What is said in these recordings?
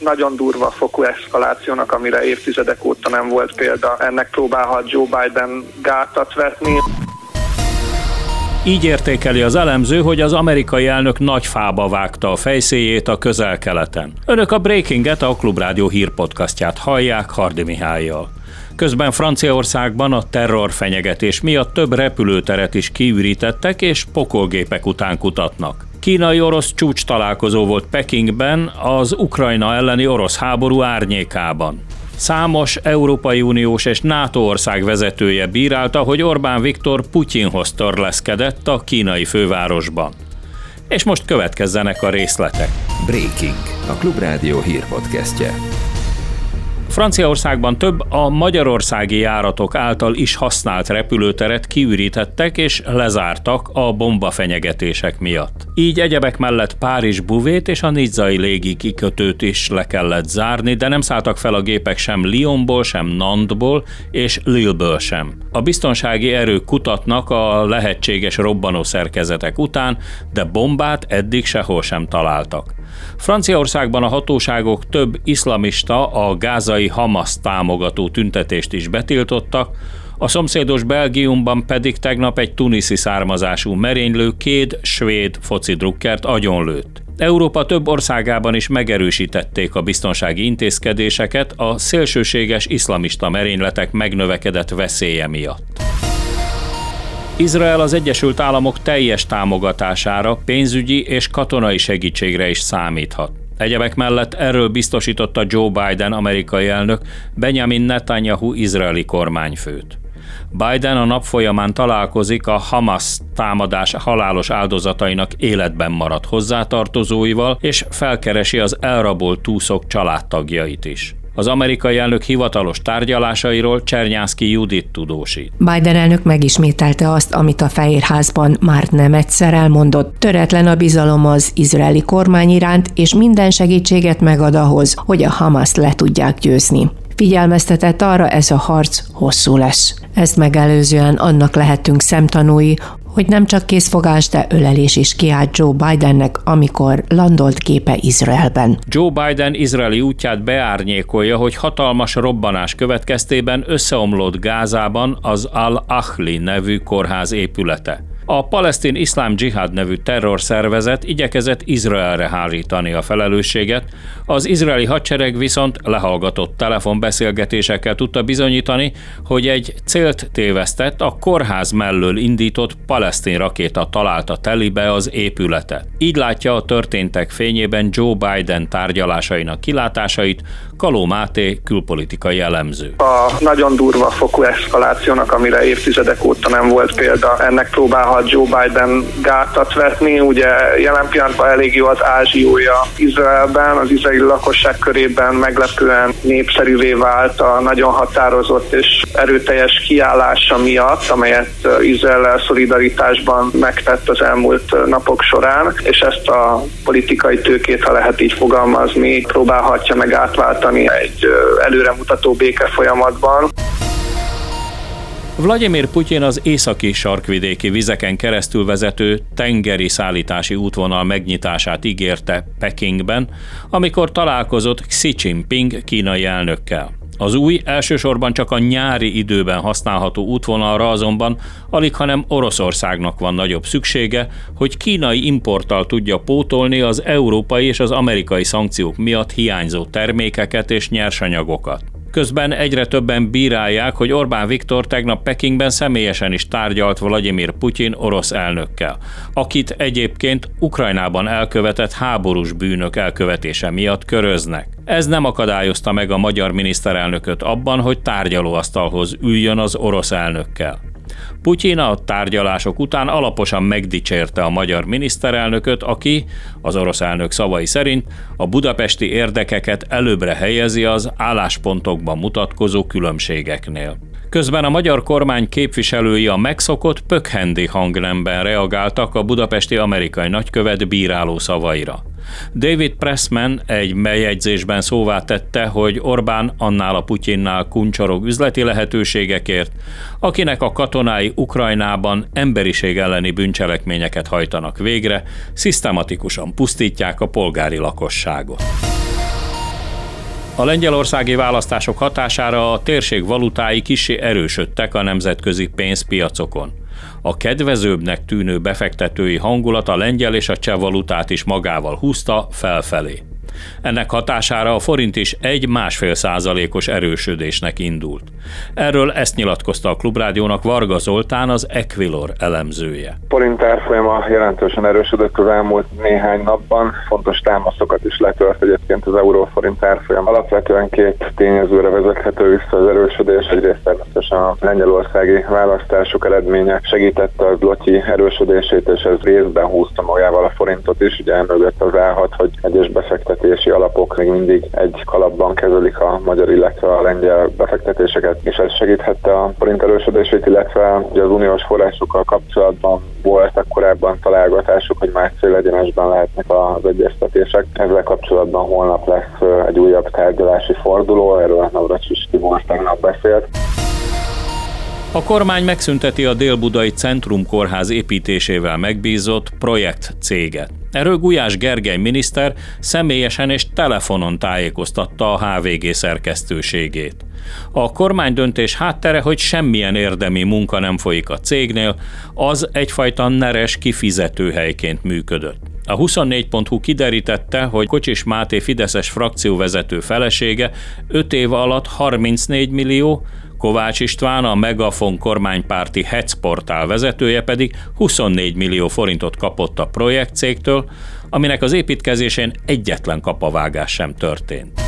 Nagyon durva fokú eszkalációnak, amire évtizedek óta nem volt példa, ennek próbálhat Joe Biden gátat vetni. Így értékeli az elemző, hogy az amerikai elnök nagy fába vágta a fejszéjét a közel-keleten. Önök a Breakinget, a Klubrádió hírpodcastját hallják Hardi Mihályjal. Közben Franciaországban a terror fenyegetés miatt több repülőteret is kiürítettek és pokolgépek után kutatnak. Kínai-orosz csúcs találkozó volt Pekingben az Ukrajna elleni orosz háború árnyékában. Számos Európai Uniós és NATO ország vezetője bírálta, hogy Orbán Viktor Putyinhoz törleszkedett a kínai fővárosban. És most következzenek a részletek. Breaking, a Klubrádió hírpodcastje. Franciaországban több a magyarországi járatok által is használt repülőteret kiürítettek és lezártak a bombafenyegetések miatt. Így egyebek mellett Párizs buvét és a Nizzai légi kikötőt is le kellett zárni, de nem szálltak fel a gépek sem Lyonból, sem Nantból és Lilleből sem. A biztonsági erők kutatnak a lehetséges robbanó szerkezetek után, de bombát eddig sehol sem találtak. Franciaországban a hatóságok több iszlamista, a gázai Hamas támogató tüntetést is betiltottak, a szomszédos Belgiumban pedig tegnap egy tuniszi származású merénylő két svéd foci drukkert agyonlőtt. Európa több országában is megerősítették a biztonsági intézkedéseket a szélsőséges iszlamista merényletek megnövekedett veszélye miatt. Izrael az Egyesült Államok teljes támogatására, pénzügyi és katonai segítségre is számíthat. Egyebek mellett erről biztosította Joe Biden amerikai elnök Benjamin Netanyahu izraeli kormányfőt. Biden a nap folyamán találkozik a Hamas támadás halálos áldozatainak életben maradt hozzátartozóival, és felkeresi az elrabolt túszok családtagjait is. Az amerikai elnök hivatalos tárgyalásairól Csernyászki Judit tudósít. Biden elnök megismételte azt, amit a Fehérházban már nem egyszer elmondott. Töretlen a bizalom az izraeli kormány iránt, és minden segítséget megad ahhoz, hogy a Hamas le tudják győzni. Figyelmeztetett arra, ez a harc hosszú lesz. Ezt megelőzően annak lehetünk szemtanúi, hogy nem csak készfogás, de ölelés is kiállt Joe Bidennek, amikor landolt képe Izraelben. Joe Biden izraeli útját beárnyékolja, hogy hatalmas robbanás következtében összeomlott Gázában az Al-Ahli nevű kórház épülete. A palesztin iszlám dzsihad nevű terrorszervezet igyekezett Izraelre hárítani a felelősséget, az izraeli hadsereg viszont lehallgatott telefonbeszélgetésekkel tudta bizonyítani, hogy egy célt tévesztett, a kórház mellől indított palesztin rakéta találta telibe az épületet. Így látja a történtek fényében Joe Biden tárgyalásainak kilátásait Kaló Máté külpolitikai elemző. A nagyon durva fokú eszkalációnak, amire évtizedek óta nem volt példa, ennek próbálhat Joe Biden gátat vetni. Ugye jelen pillanatban elég jó az ázsiója Izraelben, az izraeli lakosság körében meglepően népszerűvé vált a nagyon határozott és erőteljes kiállása miatt, amelyet Izrael szolidaritásban megtett az elmúlt napok során, és ezt a politikai tőkét, ha lehet így fogalmazni, próbálhatja meg átváltani egy előremutató béke folyamatban. Vladimir Putyin az északi sarkvidéki vizeken keresztül vezető tengeri szállítási útvonal megnyitását ígérte Pekingben, amikor találkozott Xi Jinping kínai elnökkel. Az új, elsősorban csak a nyári időben használható útvonalra azonban alig hanem Oroszországnak van nagyobb szüksége, hogy kínai importtal tudja pótolni az európai és az amerikai szankciók miatt hiányzó termékeket és nyersanyagokat. Közben egyre többen bírálják, hogy Orbán Viktor tegnap Pekingben személyesen is tárgyalt Vladimir Putyin orosz elnökkel, akit egyébként Ukrajnában elkövetett háborús bűnök elkövetése miatt köröznek. Ez nem akadályozta meg a magyar miniszterelnököt abban, hogy tárgyalóasztalhoz üljön az orosz elnökkel. Putyin a tárgyalások után alaposan megdicsérte a magyar miniszterelnököt, aki, az orosz elnök szavai szerint, a budapesti érdekeket előbbre helyezi az álláspontokban mutatkozó különbségeknél. Közben a magyar kormány képviselői a megszokott pökhendi hangnemben reagáltak a budapesti amerikai nagykövet bíráló szavaira. David Pressman egy megjegyzésben szóvá tette, hogy Orbán annál a Putyinnál kuncsorog üzleti lehetőségekért, akinek a katonái Ukrajnában emberiség elleni bűncselekményeket hajtanak végre, szisztematikusan pusztítják a polgári lakosságot. A lengyelországi választások hatására a térség valutái kisé erősödtek a nemzetközi pénzpiacokon. A kedvezőbbnek tűnő befektetői hangulat a lengyel és a cseh valutát is magával húzta felfelé. Ennek hatására a forint is egy másfél százalékos erősödésnek indult. Erről ezt nyilatkozta a Klubrádiónak Varga Zoltán, az Equilor elemzője. Forint árfolyama jelentősen erősödött az elmúlt néhány napban, fontos támaszokat is letört egyébként az euróforint árfolyam. Alapvetően két tényezőre vezethető vissza az erősödés. Egyrészt természetesen a lengyelországi választások eredménye segítette a zloty erősödését, és ez részben húzta magával a forintot is. Ugye emögött az állhat, hogy egyes befektetők befektetési alapok még mindig egy kalapban kezelik a magyar, illetve a lengyel befektetéseket, és ez segíthette a forint erősödését, illetve ugye az uniós forrásokkal kapcsolatban voltak korábban találgatások, hogy más célegyenesben lehetnek az egyeztetések. Ezzel kapcsolatban holnap lesz egy újabb tárgyalási forduló, erről Navracsis Tibor tegnap beszélt. A kormány megszünteti a Dél-Budai Centrum Kórház építésével megbízott projekt céget. Erről Gulyás Gergely miniszter személyesen és telefonon tájékoztatta a HVG szerkesztőségét. A kormány döntés háttere, hogy semmilyen érdemi munka nem folyik a cégnél, az egyfajta neres kifizetőhelyként működött. A 24.hu kiderítette, hogy Kocsis Máté Fideszes frakcióvezető felesége 5 év alatt 34 millió, Kovács István, a Megafon kormánypárti Hetz portál vezetője pedig 24 millió forintot kapott a projektcégtől, aminek az építkezésén egyetlen kapavágás sem történt.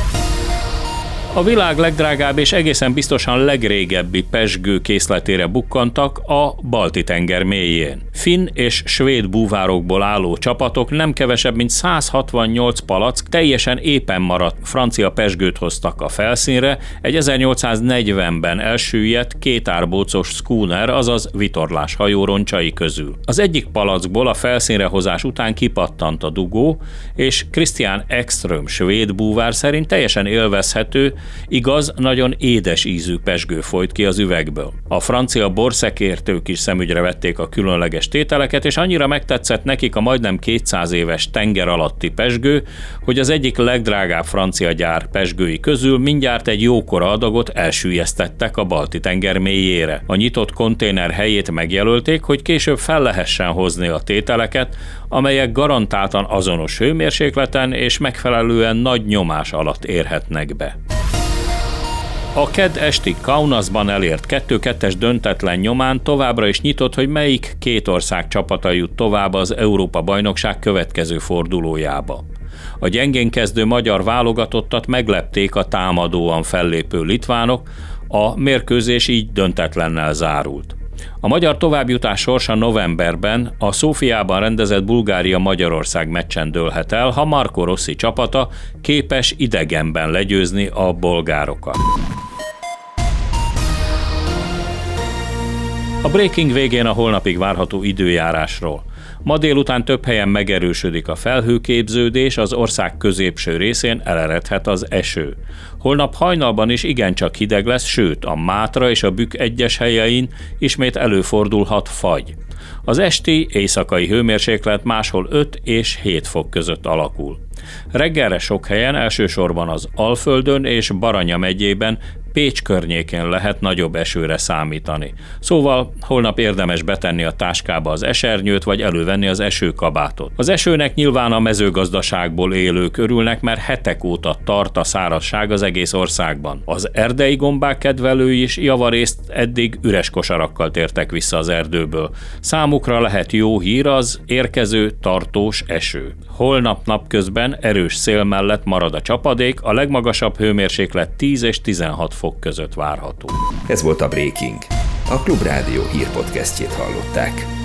A világ legdrágább és egészen biztosan legrégebbi pesgő készletére bukkantak a Balti-tenger mélyén. Finn és svéd búvárokból álló csapatok nem kevesebb, mint 168 palack teljesen éppen maradt francia pesgőt hoztak a felszínre, egy 1840-ben elsüllyedt kétárbócos schooner, azaz vitorlás hajó roncsai közül. Az egyik palackból a felszínre hozás után kipattant a dugó, és Christian Ekström svéd búvár szerint teljesen élvezhető, Igaz, nagyon édes ízű pesgő folyt ki az üvegből. A francia borszekértők is szemügyre vették a különleges tételeket, és annyira megtetszett nekik a majdnem 200 éves tenger alatti pesgő, hogy az egyik legdrágább francia gyár pesgői közül mindjárt egy jókora adagot elsüllyesztettek a balti tenger mélyére. A nyitott konténer helyét megjelölték, hogy később fel lehessen hozni a tételeket, amelyek garantáltan azonos hőmérsékleten és megfelelően nagy nyomás alatt érhetnek be. A KED esti Kaunasban elért 2-2-es döntetlen nyomán továbbra is nyitott, hogy melyik két ország csapata jut tovább az Európa-bajnokság következő fordulójába. A gyengén kezdő magyar válogatottat meglepték a támadóan fellépő litvánok, a mérkőzés így döntetlennel zárult. A magyar továbbjutás sorsa novemberben a Szófiában rendezett Bulgária-Magyarország meccsen dőlhet el, ha Marco Rossi csapata képes idegenben legyőzni a bolgárokat. A breaking végén a holnapig várható időjárásról. Ma délután több helyen megerősödik a felhőképződés, az ország középső részén eleredhet az eső. Holnap hajnalban is igencsak hideg lesz, sőt a Mátra és a Bükk egyes helyein ismét előfordulhat fagy. Az esti éjszakai hőmérséklet máshol 5 és 7 fok között alakul. Reggelre sok helyen, elsősorban az Alföldön és Baranya megyében Pécs környékén lehet nagyobb esőre számítani. Szóval holnap érdemes betenni a táskába az esernyőt, vagy elővenni az esőkabátot. Az esőnek nyilván a mezőgazdaságból élők örülnek, mert hetek óta tart a szárazság az egész országban. Az erdei gombák kedvelői is javarészt eddig üres kosarakkal tértek vissza az erdőből. Számukra lehet jó hír az érkező tartós eső. Holnap napközben erős szél mellett marad a csapadék, a legmagasabb hőmérséklet 10 és 16 fok között várható. Ez volt a Breaking. A Klubrádió hírpodcastjét hallották.